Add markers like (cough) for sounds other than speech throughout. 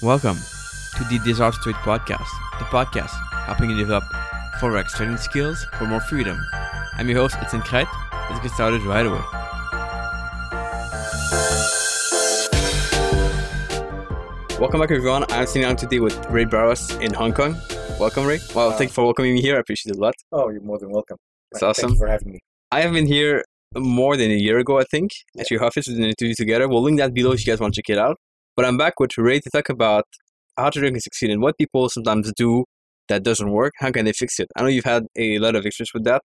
Welcome to the Desire To Trade Podcast, the podcast helping you develop forex trading skills for more freedom. I'm your host, Etienne Crete. Let's get started right away. Welcome back, everyone. I'm sitting down today with Ray Barros in Hong Kong. Welcome, Ray. Well, thank you for welcoming me here. I appreciate it a lot. Oh, you're more than welcome. It's Thank awesome. you for having me. I have been here more than a year ago, I think, at your office. We did an interview together. We'll link that below if you guys want to check it out. But I'm back with Ray to talk about how to can succeed and what people sometimes do that doesn't work. How can they fix it? I know you've had a lot of experience with that.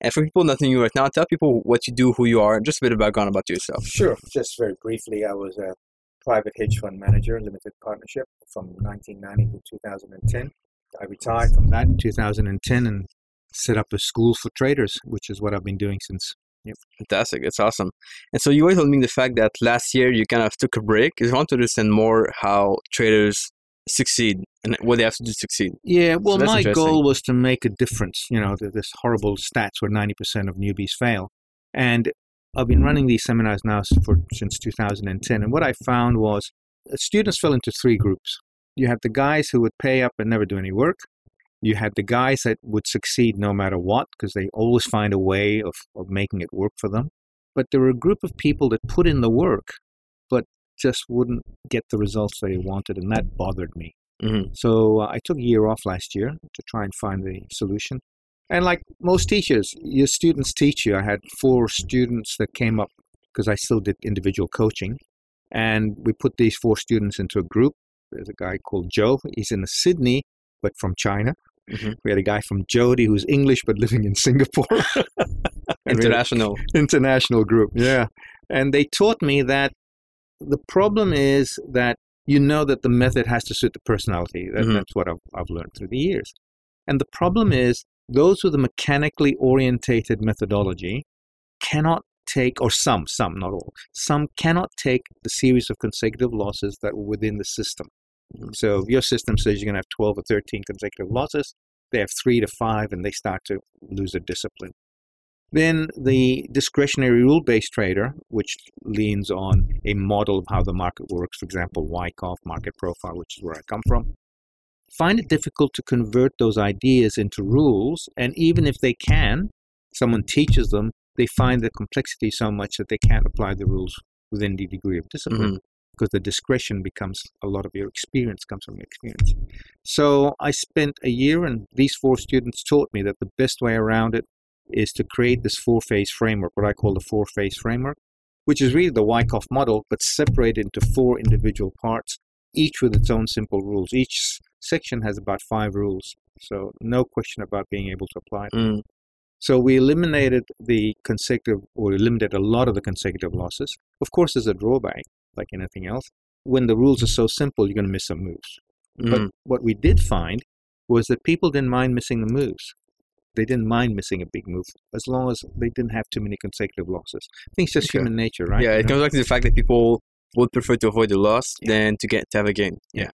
And for people nothing new right now, tell people what you do, who you are, and just a bit of background about yourself. Sure. Just very briefly, I was a private hedge fund manager, limited partnership from 1990 to 2010. I retired from that in 2010 and set up a school for traders, which is what I've been doing since. Fantastic. That's awesome. And so you always told me the fact that last year you kind of took a break. I want to understand more how traders succeed and what they have to do to succeed. Yeah, well, that's my goal was to make a difference. You know, th- this horrible stats where 90% of newbies fail. And I've been running these seminars now for since 2010. And what I found was uh, students fell into three groups. You had the guys who would pay up and never do any work. You had the guys that would succeed no matter what because they always find a way of, of making it work for them. But there were a group of people that put in the work but just wouldn't get the results they wanted. And that bothered me. Mhm. So uh, I took a year off last year to try and find the solution. And like most teachers, your students teach you. I had four students that came up because I still did individual coaching. And we put these four students into a group. There's a guy called Joe. He's in Sydney, but from China. Mhm. We had a guy from Jody who's English but living in Singapore. (laughs) (laughs) And we had- International. international group. Yeah. And they taught me that the problem is that you know that the method has to suit the personality. That, Mhm. That's what I've, I've learned through the years. And the problem is those with a mechanically orientated methodology cannot take, or some, some, not all, some cannot take the series of consecutive losses that were within the system. Mhm. So if your system says you're going to have 12 or 13 consecutive losses, they have three to five and they start to lose their discipline. Then the discretionary rule based trader, which leans on a model of how the market works, for example, Wyckoff market profile, which is where I come from, find it difficult to convert those ideas into rules. And even if they can, someone teaches them, they find the complexity so much that they can't apply the rules within the degree of discipline Mhm. Because the discretion becomes a lot of your experience comes from your experience. So I spent a year, and these four students taught me that the best way around it is to create this four phase framework, what I call the four phase framework, which is really the Wyckoff model, but separated into four individual parts, each with its own simple rules. Each section has about five rules. So no question about being able to apply it. Mm. So we eliminated the consecutive, or eliminated a lot of the consecutive losses. Of course, there's a drawback, like anything else. When the rules are so simple, you're going to miss some moves. But Mm. what we did find was that people didn't mind missing the moves. They didn't mind missing a big move as long as they didn't have too many consecutive losses. I think it's just Okay. human nature, right? Yeah, it You know? comes back to the fact that people would prefer to avoid the loss Yeah. than to get to have a gain. Yeah.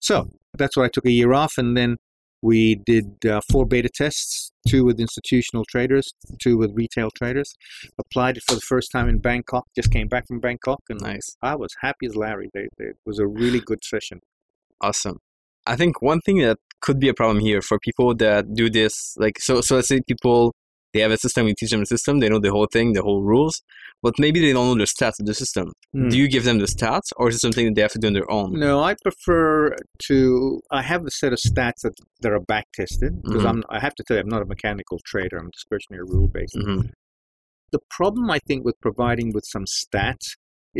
So that's why I took a year off, and then we did uh, four beta tests: two with institutional traders, two with retail traders. Applied it for the first time in Bangkok. Just came back from Bangkok, and Nice. I was happy as Larry. They, they, it was a really good session. Awesome. I think one thing that could be a problem here for people that do this, like, so, so let's say people, they have a system, we teach them the system, they know the whole thing, the whole rules, but maybe they don't know the stats of the system. Hmm. Do you give them the stats or is it something that they have to do on their own? No, I prefer to. I have a set of stats that, that are back tested because Mhm. I'm. I have to tell you, I'm not a mechanical trader. I'm discretionary rule based. hmm The problem I think with providing with some stats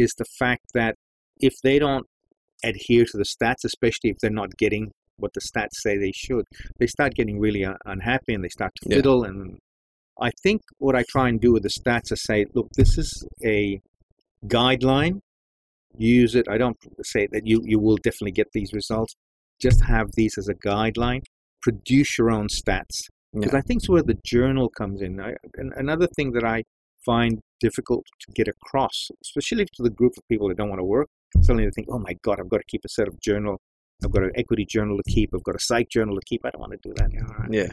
is the fact that if they don't adhere to the stats, especially if they're not getting what the stats say they should, they start getting really un- unhappy and they start to Yeah. fiddle. And I think what I try and do with the stats is say, look, this is a guideline. Use it. I don't say that you, you will definitely get these results. Just have these as a guideline. Produce your own stats because I think it's where the journal comes in. I, another thing that I find difficult to get across, especially to the group of people that don't want to work, suddenly they think, "Oh my God, I've got to keep a set of journal. I've got an equity journal to keep. I've got a psych journal to keep. I don't want to do that." Yeah, right. Yeah.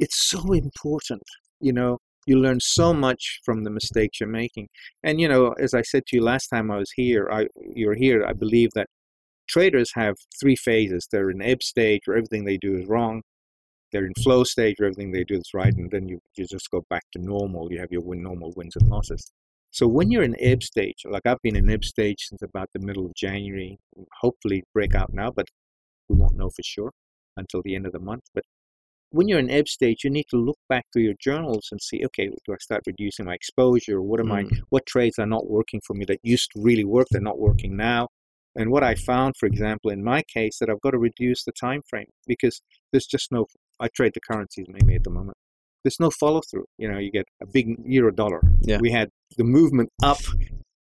It's so important, you know. You learn so much from the mistakes you're making, and you know, as I said to you last time I was here, I you're here. I believe that traders have three phases. They're in ebb stage where everything they do is wrong. They're in flow stage where everything they do is right, and then you, you just go back to normal. You have your win, normal wins and losses. So when you're in ebb stage, like I've been in ebb stage since about the middle of January, hopefully break out now, but we won't know for sure until the end of the month. But when you're in ebb stage, you need to look back through your journals and see, okay, do I start reducing my exposure? What am I? Mm. What trades are not working for me that used to really work? They're not working now. And what I found, for example, in my case, that I've got to reduce the time frame because there's just no. I trade the currencies mainly at the moment. There's no follow through. You know, you get a big euro dollar. Yeah. We had the movement up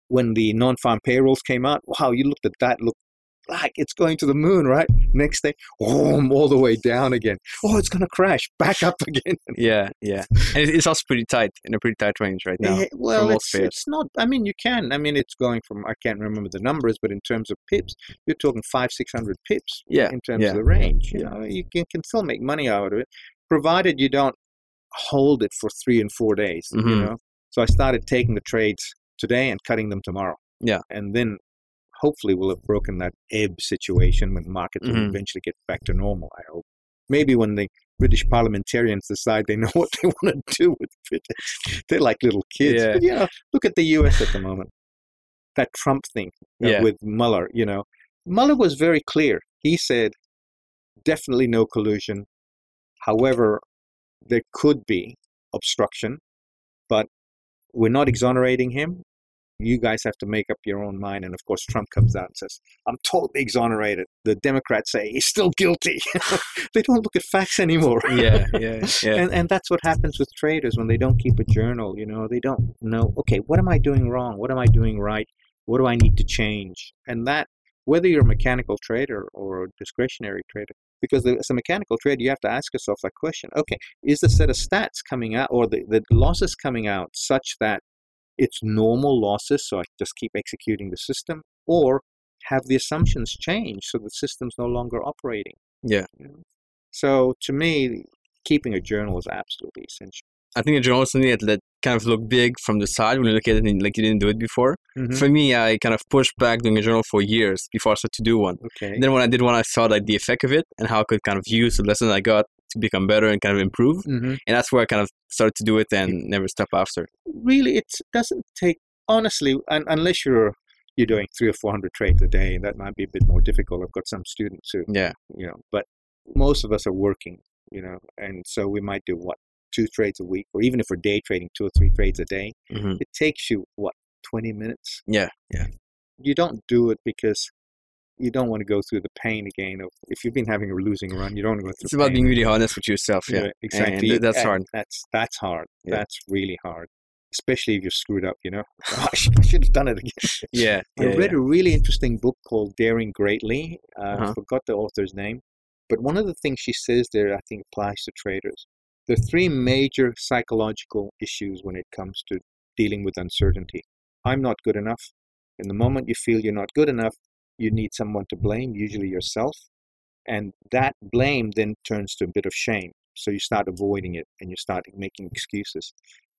when the non-farm payrolls came out. Wow, you looked at that, looked like it's going to the moon, right? Next day, oh, all the way down again. Oh, it's going to crash back up again. (laughs) Yeah, yeah. And it's also pretty tight in a pretty tight range right now. Eh, well, it's, it's not. I mean, you can. I mean, it's going from. I can't remember the numbers, but in terms of pips, you're talking five, six hundred pips. Yeah, In terms yeah. of the range, you Yeah. know, you can, can still make money out of it, provided you don't hold it for three and four days. You Mhm. know. So I started taking the trades today and cutting them tomorrow. Yeah. And then hopefully we'll have broken that ebb situation when markets will Mhm. eventually get back to normal. I hope. Maybe when the British parliamentarians decide they know (laughs) what they want to do with Britain, they're like little kids. Yeah. But you know, look at the U.S. at the moment. That Trump thing uh, Yeah. with Mueller. You know, Mueller was very clear. He said, definitely no collusion. However, there could be obstruction, but we're not exonerating him. You guys have to make up your own mind. And of course, Trump comes out and says, I'm totally exonerated. The Democrats say he's still guilty. (laughs) they don't look at facts anymore. (laughs) yeah, yeah, (laughs) yeah. And, and that's what happens with traders when they don't keep a journal. You know, they don't know, okay, what am I doing wrong? What am I doing right? What do I need to change? And that, whether you're a mechanical trader or a discretionary trader, because as a mechanical trader, you have to ask yourself that question. Okay, is the set of stats coming out or the, the losses coming out such that it's normal losses, so I just keep executing the system? Or have the assumptions changed so the system's no longer operating? Yeah. You know? So to me, keeping a journal is absolutely essential. I think a journal is something that, that kind of look big from the side when you look at it and like you didn't do it before. Mhm. For me, I kind of pushed back doing a journal for years before I started to do one. Okay. And then when I did one, I saw like the effect of it and how I could kind of use the lessons I got become better and kind of improve. hmm And that's where I kind of started to do it and never stop after. Really, it doesn't take honestly, un- unless you're you're doing three or four hundred trades a day, that might be a bit more difficult. I've got some students who, Yeah, you know, but most of us are working, you know, and so we might do what two trades a week, or even if we're day trading, two or three trades a day. hmm It takes you what twenty minutes. yeah, yeah, You don't do it because you don't want to go through the pain again of if you've been having a losing run, you don't want to go through. It's about being really honest with yourself. Yeah, Yeah, exactly. And th- that's And hard. That's that's hard. Yeah. That's really hard, especially if you're screwed up. You know, (laughs) (laughs) I, should, have done it again. Yeah, I read yeah. a really interesting book called Daring Greatly. Uh, I Uh-huh. forgot the author's name, but one of the things she says there, I think, applies to traders. There are three major psychological issues when it comes to dealing with uncertainty. I'm not good enough. In the moment you feel you're not good enough, you need someone to blame, usually yourself. And that blame then turns to a bit of shame. So you start avoiding it and you start making excuses.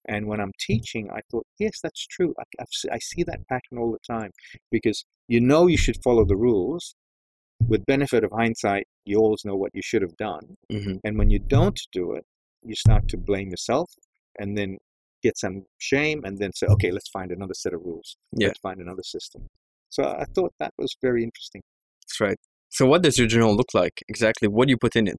And when I'm teaching, I thought, yes, that's true. I, I see that pattern all the time because you know you should follow the rules. With benefit of hindsight, you always know what you should have done. hmm And when you don't do it, you start to blame yourself and then get some shame and then say, okay, let's find another set of rules. Yeah. Let's find another system. So I thought that was very interesting. That's right. So, what does your journal look like exactly? What do you put in it?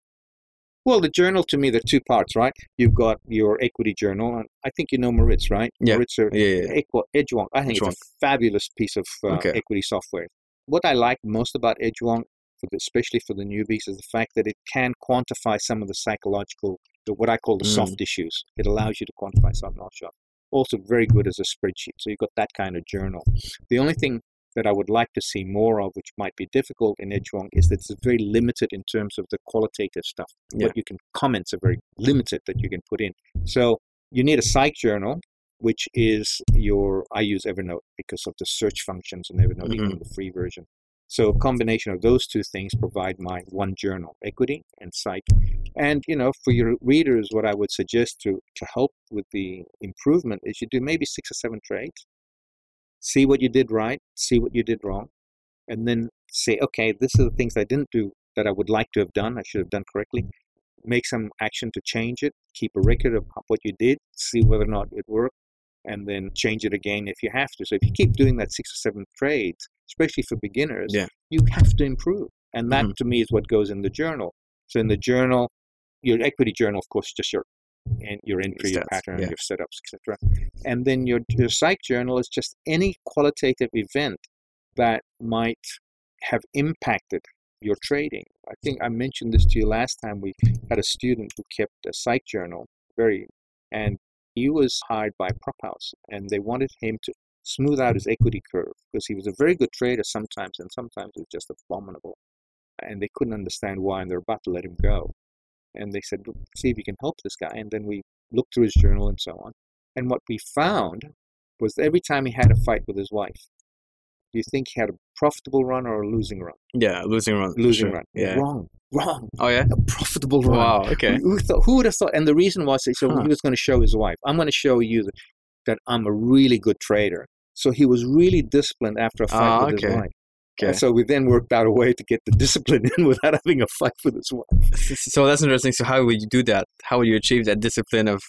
Well, the journal to me, there are two parts, right? You've got your equity journal, and I think you know Moritz, right? Yeah. Moritz are Yeah, yeah, yeah. Edgewonk. I think it's a fabulous piece of uh, Okay. equity software. What I like most about Edgewonk, for the, especially for the newbies, is the fact that it can quantify some of the psychological, the, what I call the Mm. soft issues. It allows you to quantify some not soft. Also, very good as a spreadsheet. So you've got that kind of journal. The only thing that I would like to see more of, which might be difficult in Edgewonk, is that it's very limited in terms of the qualitative stuff. Yeah. What you can comments are very limited that you can put in. So you need a psych journal, which is your I use Evernote because of the search functions in Evernote, even Mhm. the free version. So a combination of those two things provide my one journal, equity and psych. And you know, for your readers, what I would suggest to to help with the improvement is you do maybe six or seven trades, see what you did right, see what you did wrong, and then say, okay, this are the things I didn't do that I would like to have done. I should have done correctly. Make some action to change it. Keep a record of what you did. See whether or not it worked, and then change it again if you have to. So if you keep doing that six or seven trades, especially for beginners, Yeah. you have to improve. And that Mhm. to me is what goes in the journal. So in the journal, your equity journal, of course, just your and your entry, your pattern, yeah. your setups, etc. And then your your psych journal is just any qualitative event that might have impacted your trading. I think I mentioned this to you last time. We had a student who kept a psych journal, very, and he was hired by Prop House, and they wanted him to smooth out his equity curve because he was a very good trader sometimes, and sometimes it was just abominable. And they couldn't understand why, and they're about to let him go. And they said, "Look, see if you can help this guy. And then we looked through his journal and so on. And what we found was every time he had a fight with his wife, do you think he had a profitable run or a losing run? Yeah, losing run. Losing sure. run. Yeah. Wrong. Wrong. Oh yeah. A profitable run. Wow. Okay. Who, thought, who would have thought? And the reason was, so Huh. he was going to show his wife, I'm going to show you that, that I'm a really good trader. So he was really disciplined after a fight Ah, with his wife. Okay. And so we then worked out a way to get the discipline in (laughs) without having a fight with his wife. (laughs) So that's interesting. So how would you do that? How would you achieve that discipline of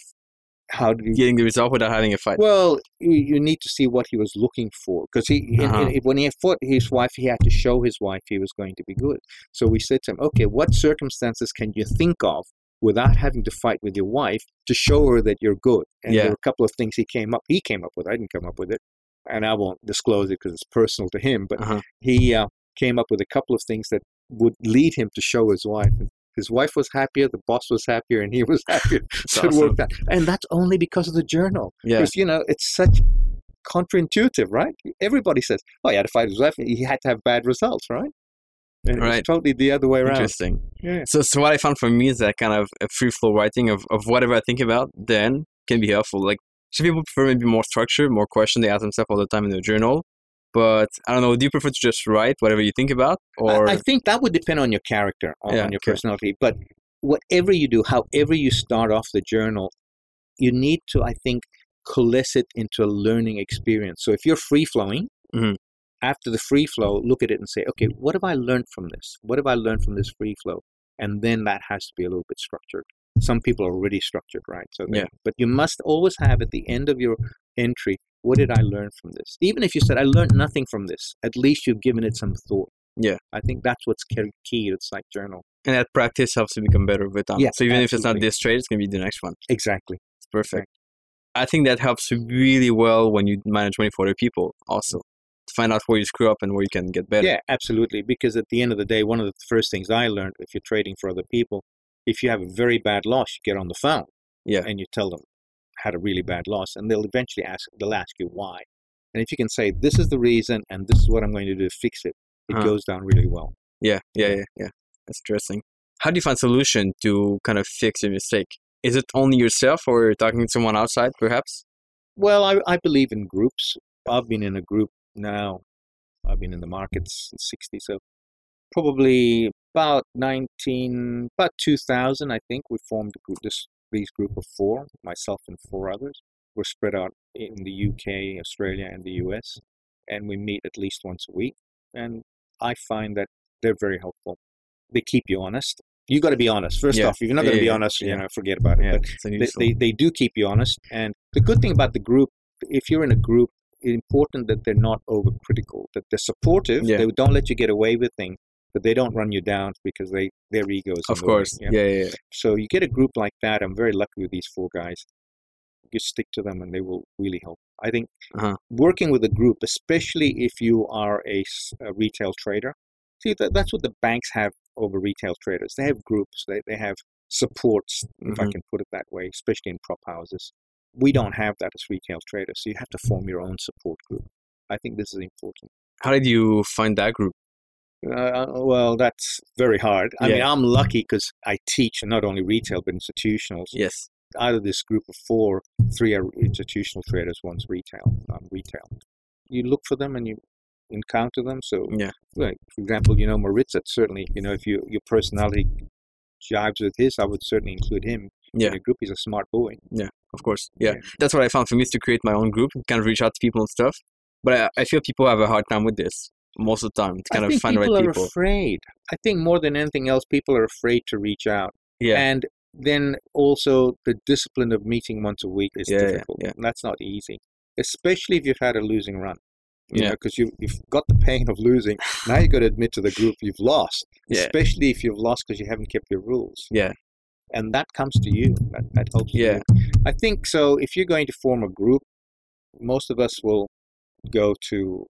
How he getting the result without having a fight? Well, you, you need to see what he was looking for because he, Uh-huh. in- when he fought his wife, he had to show his wife he was going to be good. So we said to him, "Okay, what circumstances can you think of without having to fight with your wife to show her that you're good?" And Yeah. there were a couple of things he came up. He came up with. I didn't come up with it, and I won't disclose it because it's personal to him. But Uh-huh. he uh, came up with a couple of things that would lead him to show his wife. His wife was happier, the boss was happier, and he was happier. (laughs) so it worked out. And that's only because of the journal. Yeah. Because, you know, it's such counterintuitive, right? Everybody says, oh, he had to fight his wife. He had to have bad results, right? And Right. It's totally the other way around. Interesting. Yeah. So, so what I found for me is that kind of a free flow writing of, of whatever I think about then can be helpful. Like some people prefer maybe more structure, more question. They ask themselves all the time in their journal. But I don't know. Do you prefer to just write whatever you think about, or I, I think that would depend on your character, on, Yeah, on your okay. personality. But whatever you do, however you start off the journal, you need to, I think, coalesce it into a learning experience. So if you're free flowing, Mhm. after the free flow, look at it and say, okay, what have I learned from this? What have I learned from this free flow? And then that has to be a little bit structured. Some people are already structured, right? So, they- Yeah. but you must always have at the end of your entry, what did I learn from this? Even if you said I learned nothing from this, at least you've given it some thought. Yeah. I think that's what's key It's like Journal. and that practice helps you become better with time. Yeah, so even if it's not this trade, it's gonna be the next one. Exactly. It's perfect. I think that helps really well when you manage money for other people. Also, to find out where you screw up and where you can get better. Yeah, absolutely. Because at the end of the day, one of the first things I learned if you're trading for other people, if you have a very bad loss, you get on the phone Yeah. and you tell them had a really bad loss, and they'll eventually ask they'll ask you why. And if you can say this is the reason and this is what I'm going to do to fix it, it Uh-huh. goes down really well. Yeah, yeah, yeah, yeah. That's interesting. How do you find solution to kind of fix your mistake? Is it only yourself or talking to someone outside, perhaps? Well, I, I believe in groups. I've been in a group now. I've been in the markets since 60, so probably about 19, about 2000, I think, we formed a group, this these group of four, myself and four others. We're spread out in the UK, Australia, and the US, and we meet at least once a week. And I find that they're very helpful. They keep you honest. You got to be honest. First Yeah. off, if you're not going to be honest, yeah. you know, forget about it. Yeah, But they, they, they do keep you honest. And the good thing about the group, if you're in a group, it's important that they're not overcritical, that they're supportive. Yeah. They don't let you get away with things, but they don't run you down because they their ego is. of way, course. yeah. Yeah, yeah. So you get a group like that. I'm very lucky with these four guys. You stick to them, and they will really help. I think Uh-huh. working with a group, especially if you are a retail trader, see that, that's what the banks have over retail traders. They have groups. They they have supports, if I Mhm. can put it that way, especially in prop houses. We don't have that as retail traders, so you have to form your own support group. I think this is important. How did you find that group? Uh, well, that's very hard. I mean, I'm lucky because I teach not only retail but institutionals. Yes. Out of this group of four, three are institutional traders, one's retail. Um, retail. You look for them and you encounter them. So, Yeah. like, for example, you know, Maritza, certainly, you know, if you, your personality jives with his, I would certainly include him Yeah. in a group. He's a smart boy. Yeah, of course. Yeah. Yeah. That's what I found for me is to create my own group, kind of reach out to people and stuff. But I, I feel people have a hard time with this. Most of the time to kind I of find the people right are people. Are afraid. I think more than anything else, people are afraid to reach out. Yeah, And then also the discipline of meeting once a week is Yeah, yeah, difficult. yeah. And that's not easy, especially if you've had a losing run. You Yeah. because you, you've got the pain of losing. Now you've got to admit to the group you've lost, Yeah. especially if you've lost because you haven't kept your rules. Yeah. And that comes to you. That, that helps Yeah. you. I think so. If you're going to form a group, most of us will go to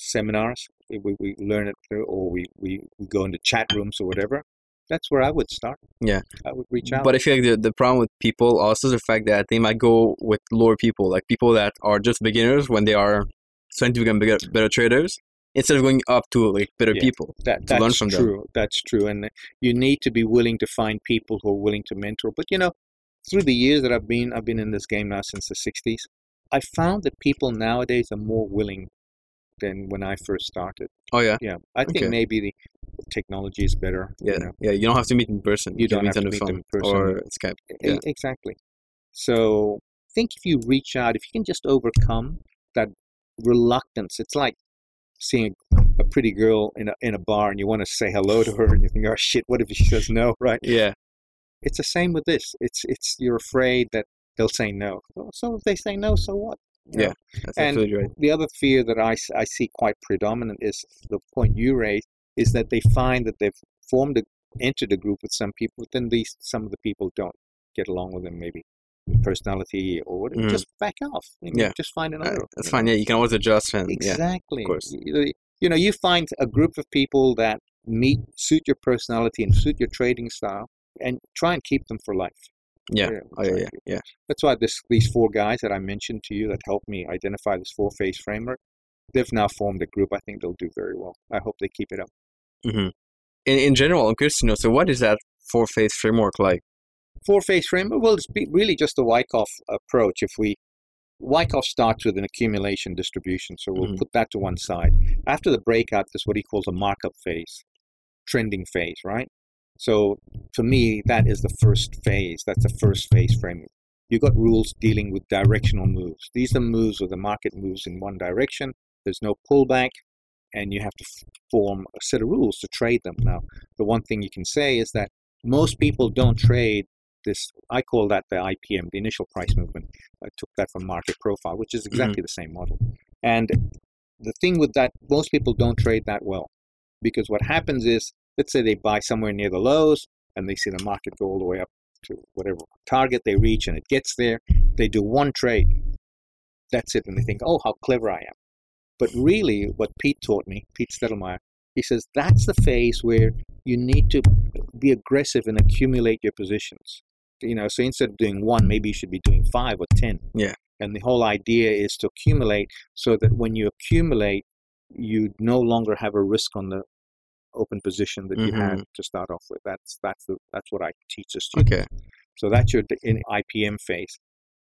seminars. We, we learn it through, or we, we, we go into chat rooms or whatever. That's where I would start. Yeah. I would reach out. But I feel like the, the problem with people also is the fact that they might go with lower people, like people that are just beginners when they are trying to become bigger, better traders, instead of going up to like better Yeah. people. That, to learn that's from them. true. That's true. And you need to be willing to find people who are willing to mentor. But you know, through the years that I've been, I've been in this game now since the '60s. I found that people nowadays are more willing than when I first started. Oh yeah, Yeah, I think Okay. maybe the technology is better. yeah, You know? yeah. You don't have to meet in person. You can don't meet have on to the meet phone in person. or Skype. Yeah. Exactly. So I think if you reach out, if you can just overcome that reluctance, it's like seeing a pretty girl in a in a bar and you want to say hello to her and you think, oh shit, what if she says no, (laughs) right? Yeah, It's the same with this. It's it's you're afraid that they'll say no. Well, So if they say no, so what? Yeah. that's And- absolutely right. The other fear that I, I see quite predominant is the point you raised is that they find that they've formed a entered a group with some people, but then these some of the people don't get along with them maybe personality or whatever. Mhm. Just back off. you know, Yeah. Just find Uh, another. that's fine. know. Yeah, you can always adjust and yeah, Exactly. course. You you know, you find a group of people that meet, suit your personality and suit your trading style, and try and keep them for life. Yeah. Yeah, Oh yeah, yeah, yeah. That's why this these four guys that I mentioned to you that helped me identify this four phase framework, they've now formed a group. I think they'll do very well. I hope they keep it up. hmm In in general, I'm curious to know. So, what is that four phase framework like? Four phase framework, well, it's be- really just a Wyckoff approach. If we Wyckoff starts with an accumulation distribution, so we'll Mhm. put that to one side. After the breakout, there's what he calls a markup phase, trending phase, right? So for me, that is the first phase. That's the first phase framework. You've got rules dealing with directional moves. These are moves where the market moves in one direction. There's no pullback, and you have to f- form a set of rules to trade them. Now, the one thing you can say is that most people don't trade this. I call that the IPM, the initial price movement. I took that from Market Profile, which is mm-hmm. exactly the same model. And the thing with that, most people don't trade that well because what happens is, let's say they buy somewhere near the lows and they see the market go all the way up to whatever target they reach and it gets there. They do one trade. That's it. And they think, oh, how clever I am. But really, what Pete taught me, Pete Steidlmayer, he says that's the phase where you need to be aggressive and accumulate your positions. You know, so instead of doing one, maybe you should be doing five or ten. Yeah. And the whole idea is to accumulate so that when you accumulate, you no longer have a risk on the open position that you had to start off with. That's that's the that's what I teach the students. Okay. So that's your in IPM phase.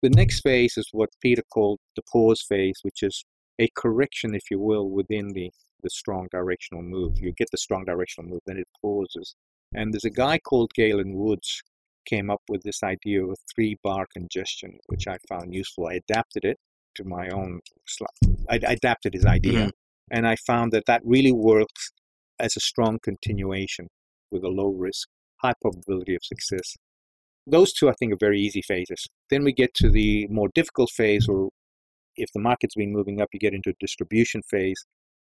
The next phase is what Peter called the pause phase, which is a correction, if you will, within the, the strong directional move. You get the strong directional move, then it pauses. And there's a guy called Galen Woods came up with this idea of a three bar congestion, which I found useful. I adapted it to my own, I, adapted his idea. Mhm. And I found that that really works as a strong continuation with a low risk, high probability of success. Those two, I think, are very easy phases. Then we get to the more difficult phase, where if the market's been moving up, you get into a distribution phase,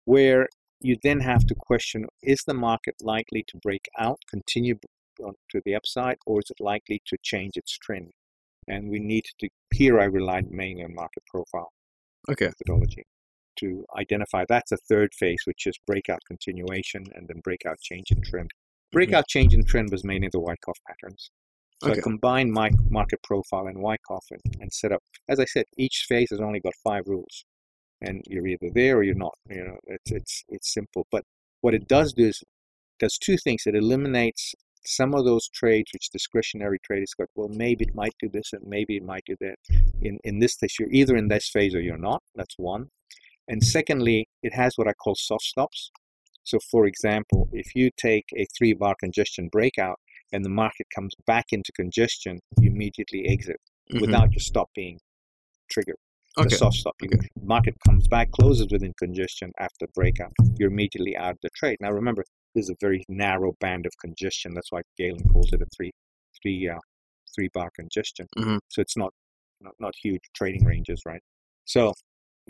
where you then have to question is the market likely to break out, continue to the upside, or is it likely to change its trend? And we need to, here I relied mainly on market profile Okay. methodology to identify that's a third phase, which is breakout continuation and then breakout change in trend. Mm-hmm. Breakout change in trend was mainly the Wyckoff patterns. So Okay. I combined my market profile and Wyckoff and, and set up. As I said, each phase has only got five rules, and you're either there or you're not. You know, it's it's it's simple. But what it does do is does two things. It eliminates some of those trades which discretionary traders got. Well, maybe it might do this and maybe it might do that. In in this case, you're either in this phase or you're not. That's one. And secondly, it has what I call soft stops. So, for example, if you take a three bar congestion breakout and the market comes back into congestion, you immediately exit Mhm. without your stop being triggered. Okay. The soft stop. You, Okay. Market comes back, closes within congestion after breakout. You're immediately out of the trade. Now remember, this is a very narrow band of congestion. That's why Galen calls it a three, three, uh, three bar congestion. Mhm. So it's not, not not huge trading ranges, right? So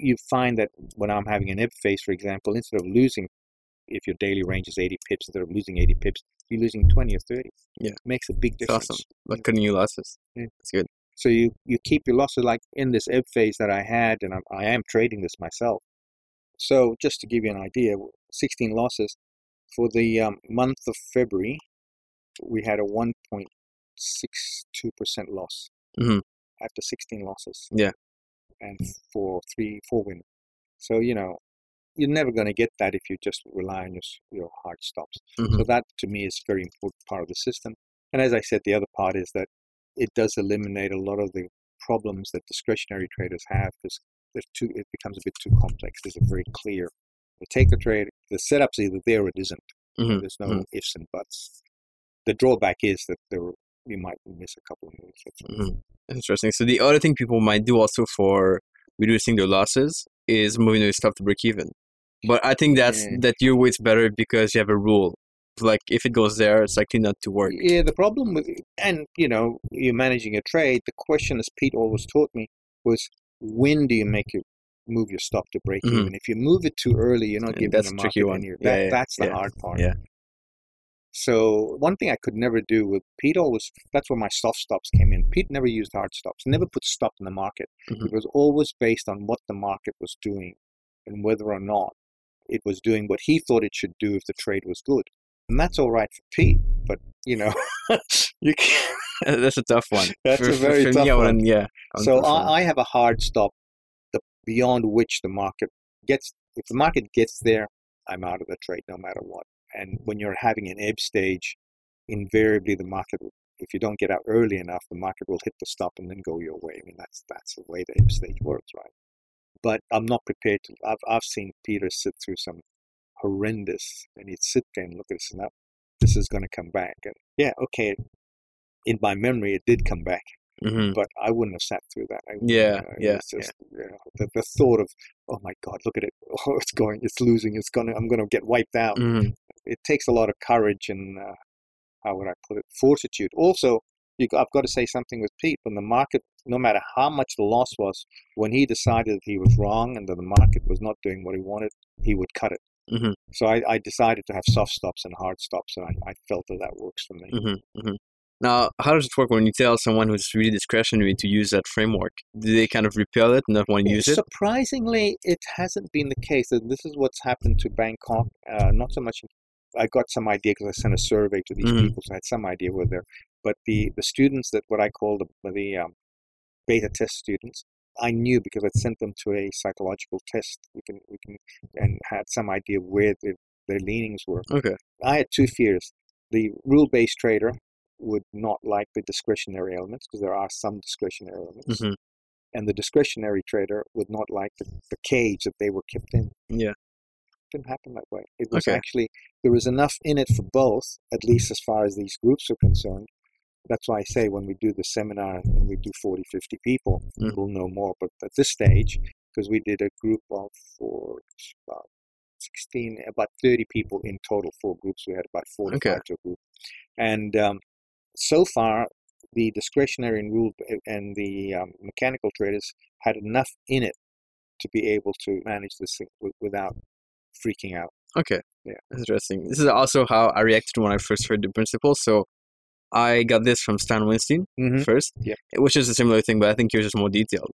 you find that when I'm having an ebb phase, for example, instead of losing, if your daily range is 80 pips, instead of losing 80 pips, you're losing 20 or 30. Yeah. makes a big difference. awesome. Like cutting your losses. Yeah. That's good. So you you keep your losses like in this ebb phase that I had, and I'm, I am trading this myself. So just to give you an idea, 16 losses for the um, month of February, we had a 1.62 percent loss Mhm. after 16 losses. Yeah. And for three four win. So you know you're never going to get that if you just rely on your your hard stops. Mhm. So that to me is a very important part of the system. And as I said, the other part is that it does eliminate a lot of the problems that discretionary traders have because there's too it becomes a bit too complex. There's a very clear you take the trade, the setup's either there or it isn't. Mhm. There's no Mhm. ifs and buts. The drawback is that there you might miss a couple of moves. That's all. That's interesting. So the other thing people might do also for reducing their losses is moving their stuff to break even. But I think that's Yeah. that your way is better because you have a rule. Like if it goes there, it's likely not to work. Yeah, the problem with and you know you're managing a trade. The question, as Pete always taught me, was when do you make your move your stop to break Mhm. even? If you move it too early, you're not Yeah, giving that's the a market tricky one. That, yeah, that's the hard part. yeah. So one thing I could never do with Pete always that's where my soft stops came in. Pete never used hard stops. Never put stop in the market. Mhm. It was always based on what the market was doing and whether or not it was doing what he thought it should do if the trade was good. And that's all right for Pete, but you know, (laughs) you can't. (laughs) that's a tough one. (laughs) That's for, a very for tough me, one. Yeah. So. I, I have a hard stop, the beyond which the market gets. If the market gets there, I'm out of the trade no matter what. And when you're having an ebb stage, invariably the market, if you don't get out early enough, the market will hit the stop and then go your way. I mean that's that's the way the ebb stage works, right? But I'm not prepared to. I've I've seen Peter sit through some horrendous, and he'd sit there and look at this and that. This is going to come back, and yeah, okay. In my memory, it did come back Mhm. but I wouldn't have sat through that. I, Yeah, uh, yeah, It's just you know, the, the thought of, oh my God, look at it. (laughs) Oh, it's going, it's losing. It's gonna, I'm gonna get wiped out. Mhm. It takes a lot of courage and uh, how would I put it, fortitude. Also, you, I've got to say something with Pete. When the market, no matter how much the loss was, when he decided that he was wrong and that the market was not doing what he wanted, he would cut it. Mhm. So I, I decided to have soft stops and hard stops, and I, I felt that that works for me. Mhm. Mhm. Now, how does it work when you tell someone who's really discretionary to use that framework? Do they kind of repel it and not want to use it? Surprisingly, it hasn't been the case. And This is what's happened to Bangkok. Uh, not so much. I got some idea because I sent a survey to these Mhm. people, so I had some idea where they're. But the the students that what I call the the um, beta test students, I knew because I sent them to a psychological test. We can we can and had some idea where their their leanings were. Okay. I had two fears. The rule based trader would not like the discretionary elements because there are some discretionary elements Mhm. and the discretionary trader would not like the, the cage that they were kept in. Yeah. Didn't happen that way. It was Okay. actually there was enough in it for both, at least as far as these groups are concerned. That's why I say when we do the seminar and we do 40, 50 people, Mm. we'll know more. But at this stage, because we did a group of four, about 16, about 30 people in total, four groups, we had about 45 Okay. to a group. And um, so far, the discretionary and rule and the um, mechanical traders had enough in it to be able to manage this thing without freaking out. Okay. Yeah. Interesting. This is also how I reacted when I first heard the principle. So I got this from Stan Weinstein Mm-hmm. first, Yeah. which is a similar thing, but I think yours is more detailed.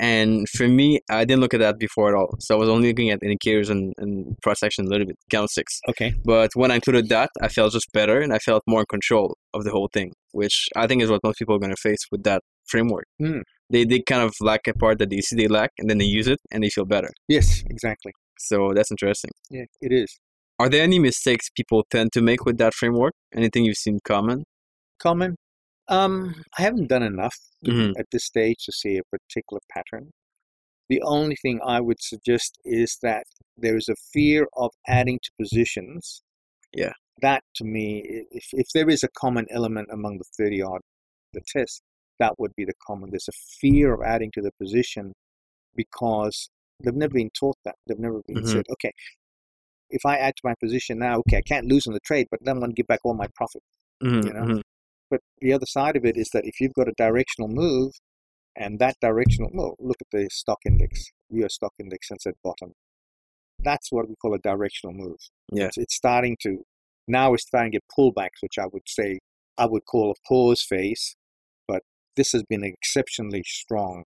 And for me, I didn't look at that before at all. So I was only looking at indicators and, and cross section a little bit, candlesticks. Okay. But when I included that, I felt just better and I felt more in control of the whole thing, which I think is what most people are going to face with that framework. Hmm. They, they kind of lack a part that they see they lack and then they use it and they feel better. Yes, exactly. So that's interesting. Yeah, it is. Are there any mistakes people tend to make with that framework? Anything you've seen common? Common. Um, I haven't done enough Mhm. at this stage to see a particular pattern. The only thing I would suggest is that there is a fear of adding to positions. Yeah. That to me, if, if there is a common element among the 30 odd, the test, that would be the common. There's a fear of adding to the position because they've never been taught that. They've never been Mhm. said, okay, if I add to my position now, okay, I can't lose on the trade, but then I'm going to give back all my profit. Mhm, You know? mhm. But the other side of it is that if you've got a directional move, and that directional move, look at the stock index, U.S. stock index since at bottom. That's what we call a directional move. Yeah. It's, it's starting to now we're starting to get pullbacks, which I would say I would call a pause phase. But this has been an exceptionally strong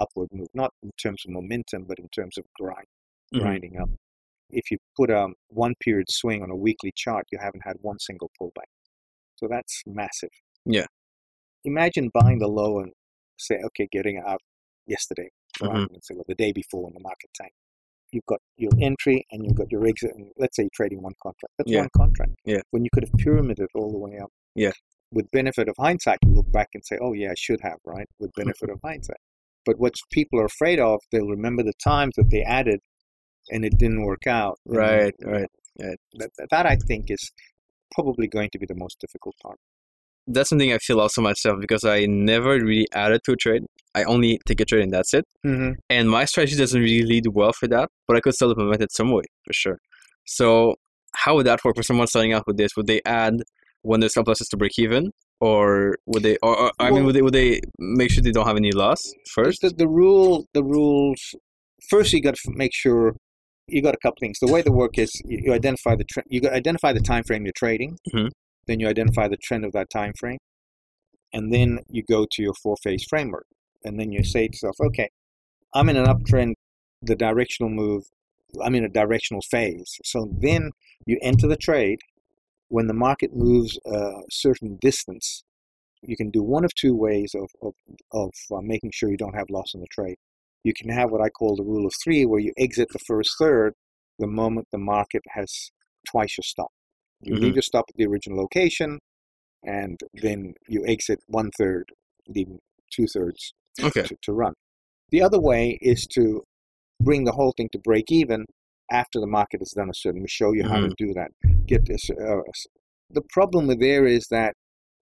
upward move, not in terms of momentum, but in terms of grind, Mhm. grinding up. If you put a one period swing on a weekly chart, you haven't had one single pullback. So that's massive. Yeah. Imagine buying the low and say, okay, getting out yesterday, Mhm. argument's sake, or the day before when the market tanked. You've got your entry and you've got your exit, and let's say you're trading one contract. That's Yeah. one contract. Yeah. When you could have pyramided all the way up. Yeah. With benefit of hindsight, you look back and say, oh yeah, I should have, right? With benefit of hindsight. But what people are afraid of, they'll remember the times that they added and it didn't work out. then Right, right. That, that- I think is probably going to be the most difficult part. That's something I feel also myself because I never really added to a trade. I only take a trade and that's it. Mm-hmm. And my strategy doesn't really lead well for that, but I could still implement it some way for sure. So how would that work for someone starting out with this? Would they add when there's stop losses to break even, or would they? Or, or I mean, would they? Would they make sure they don't have any loss first? The, the rule, the rules. First, you got to make sure you got a couple things. The way the work is, you, you identify the. You identify the time frame you're trading. Mhm. Then you identify the trend of that time frame, and then you go to your four phase framework, and then you say to yourself, okay, I'm in an uptrend, the directional move. I'm in a directional phase. So then you enter the trade. When the market moves a certain distance, you can do one of two ways of, of, of uh, making sure you don't have loss in the trade. You can have what I call the rule of three, where you exit the first third the moment the market has twice your stop. You Mhm. leave your stop at the original location, and then you exit one third, leaving two thirds Okay. to, to run. The other way is to bring the whole thing to break even after the market has done a certain. We show you how to do that. Get this. Uh, the problem with there is that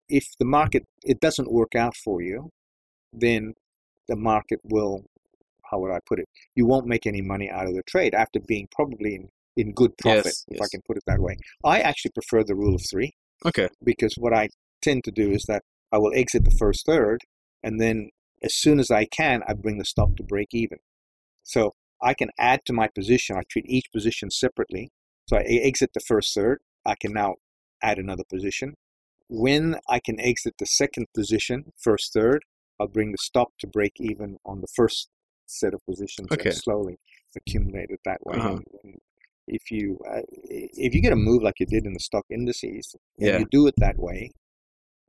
if the market it doesn't work out for you, then the market will. How would I put it? You won't make any money out of the trade after being probably in, in good profit, Yes, if I can put it that way. I actually prefer the rule of three Okay. because what I tend to do is that I will exit the first third, and then as soon as I can, I bring the stop to break even. So I can add to my position. I treat each position separately. So I exit the first third. I can now add another position. When I can exit the second position, first third, I'll bring the stop to break even on the first set of positions Okay. and slowly accumulate it that way. Uh-huh. And, if you uh, if you get a move like you did in the stock indices, and Yeah. you do it that way,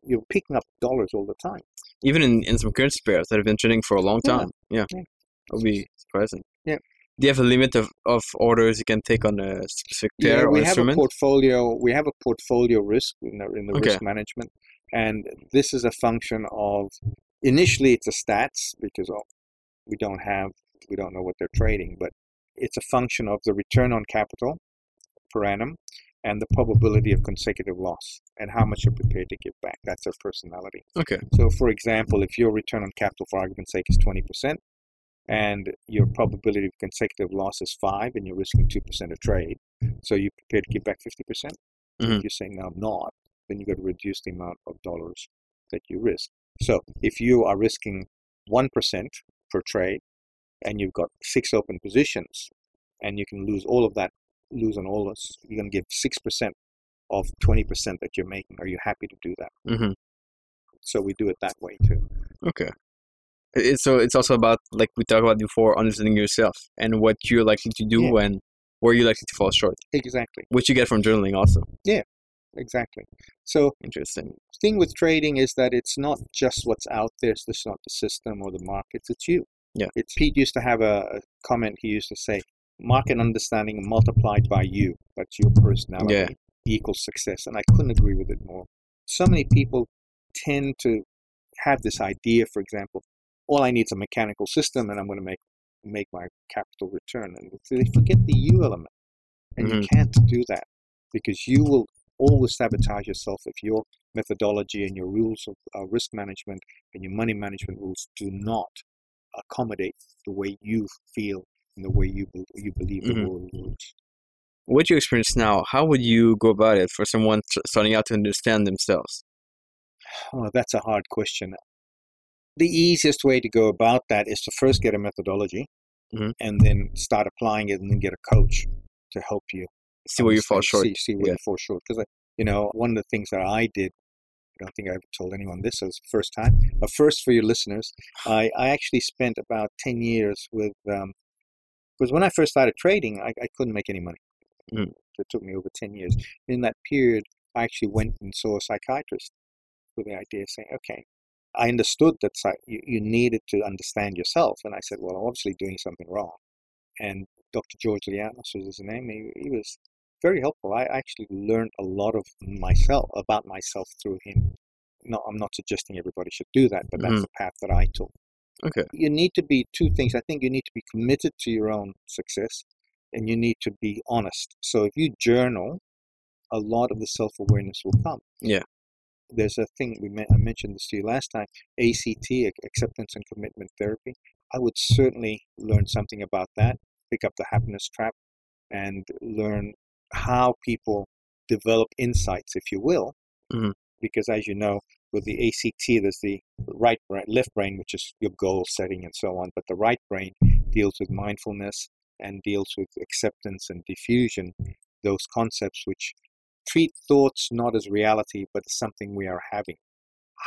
you're picking up dollars all the time. Even in, in some currency pairs that have been trading for a long time. Yeah. Yeah. That would be surprising. Yeah. Do you have a limit of, of orders you can take on a specific pair Yeah, or we have a portfolio. We have a portfolio risk in the, in the Okay. risk management, and this is a function of initially it's a stats because oh, we don't have we don't know what they're trading, but it's a function of the return on capital per annum and the probability of consecutive loss and how much you're prepared to give back. That's their personality. Okay. So, for example, if your return on capital, for argument's sake, is 20%, and your probability of consecutive loss is 5, and you're risking 2% of trade, so you're prepared to give back 50%. percent Mhm. If you're saying, no, I'm not, then you've got to reduce the amount of dollars that you risk. So, if you are risking 1% per trade, and you've got six open positions, and you can lose all of that, lose on all this, you're going to give 6% of 20% that you're making. Are you happy to do that? hmm So, we do it that way too. Okay. It- It's, so it's also about, like we talked about before, understanding yourself and what you're likely to do Yeah. and where you're likely to fall short, Exactly. which you get from journaling also. Yeah, exactly. So Interesting. thing with trading is that it's not just what's out there. It's just not the system or the markets. It's you. Yeah. It's Pete used to have a, a comment. He used to say, "Market understanding multiplied by you. That's your personality Yeah. equals success." And I couldn't agree with it more. So many people tend to have this idea. For example, all I need is a mechanical system, and I'm going to make make my capital return. And they forget the you element, and you Mhm. can't do that because you will always sabotage yourself if your methodology and your rules of uh, risk management and your money management rules do not accommodate the way you feel and the way you be- you believe Mhm. the world works. What you experience now, how would you go about it for someone t- starting out to understand themselves? Oh, that's a hard question. The easiest way to go about that is to first get a methodology Mhm. and then start applying it and then get a coach to help you. See where you fall short. See, see where Yeah. you fall short. Because, you know, one of the things that I did, I don't think I ever told anyone this, it was the first time. But first, for your listeners, I, I actually spent about 10 years with, um, because when I first started trading, I, I couldn't make any money. Mm. It took me over 10 years. In that period, I actually went and saw a psychiatrist with the idea of saying, okay, I understood that you, you needed to understand yourself. And I said, well, I'm obviously doing something wrong. And Dr. George Lianos was his name. He, he was very helpful. I actually learned a lot of myself, about myself through him. No, I'm not suggesting everybody should do that, but that's Mhm. the path that I took. Okay. You need to be two things. I think you need to be committed to your own success and you need to be honest. So if you journal, a lot of the self awareness will come. Yeah. There's a thing we I mentioned this to you last time ACT, acceptance and commitment therapy. I would certainly learn something about that, pick up the happiness trap, and learn how people develop insights, if you will. Mhm. Because as you know, with the ACT, there's the right brain, left brain, which is your goal setting and so on. But the right brain deals with mindfulness and deals with acceptance and diffusion, those concepts which treat thoughts not as reality, but as something we are having.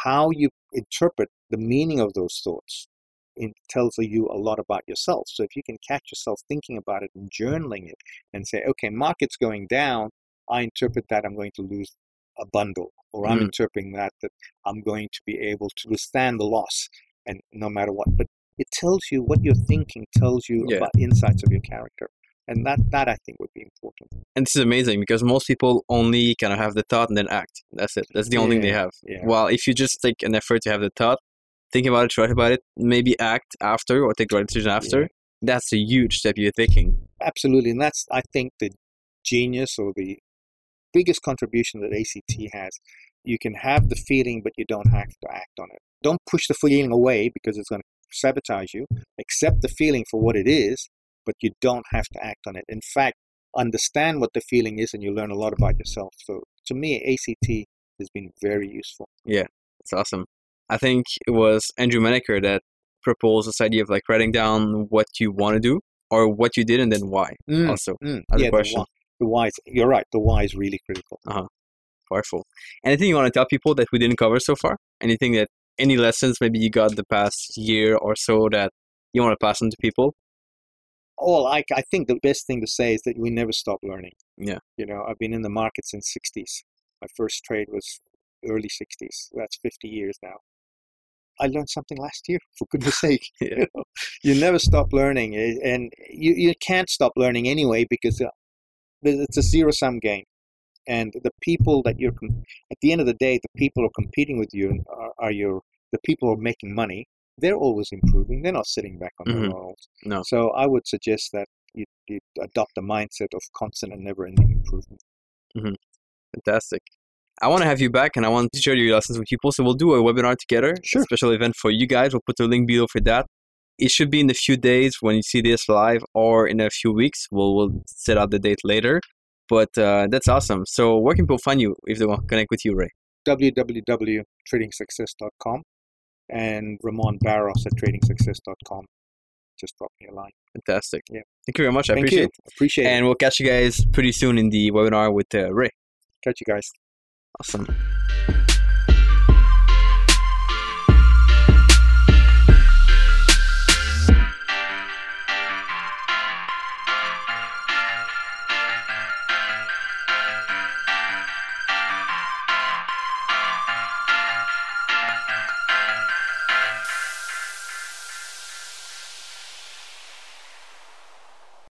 How you interpret the meaning of those thoughts it tells you a lot about yourself. So if you can catch yourself thinking about it and journaling it and say, okay, market's going down, I interpret that I'm going to lose a bundle, or I'm Mm. interpreting that that I'm going to be able to withstand the loss, and no matter what. But it tells you what you're thinking, tells you Yeah. about insights of your character, and that that I think would be important. And this is amazing because most people only kind of have the thought and then act. That's it. That's the only thing they have. Yeah. Well, if you just take an effort to have the thought, think about it, write about it, maybe act after or take the right decision after, Yeah. that's a huge step you're taking. Absolutely, and that's I think the genius or the biggest contribution that ACT has. You can have the feeling, but you don't have to act on it. Don't push the feeling away because it's going to sabotage you. Accept the feeling for what it is, but you don't have to act on it. In fact, understand what the feeling is, and you learn a lot about yourself. So, to me, ACT has been very useful. Yeah, it's awesome. I think it was Andrew Menaker that proposed this idea of like writing down what you want to do or what you did and then why. Mm, Also, mm. as a question. The why, the why is, you're right. The why is really critical. powerful. Anything you want to tell people that we didn't cover so far? Anything that any lessons maybe you got the past year or so that you want to pass on to people? All I, I think the best thing to say is that we never stop learning. Yeah. You know, I've been in the market since 60s. My first trade was early 60s. That's 50 years now. I learned something last year, for goodness (laughs) sake. (laughs) Yeah. You, know, you never stop learning. eh, And you, you can't stop learning anyway because uh, it's a zero sum game. And the people that you're, at the end of the day, the people who are competing with you are, are your, the people who are making money. They're always improving. They're not sitting back on their Mhm. laurels. No. So I would suggest that you, you adopt a mindset of constant and never-ending improvement. Mm-hmm. Fantastic. I want to have you back and I want to share your lessons with people. So we'll do a webinar together, Sure. a special event for you guys. We'll put the link below for that. It should be in a few days when you see this live or in a few weeks. We'll, we'll set out the date later. But uh, that's awesome. So where can people find you if they want to connect with you, Ray? www.tradingsuccess.com and Ramon Barros at tradingsuccess.com. Just drop me a line. Fantastic. Yeah. Thank you very much. I Thank appreciate you. Appreciate it. And we'll catch you guys pretty soon in the webinar with uh, Ray. Catch you guys. Awesome.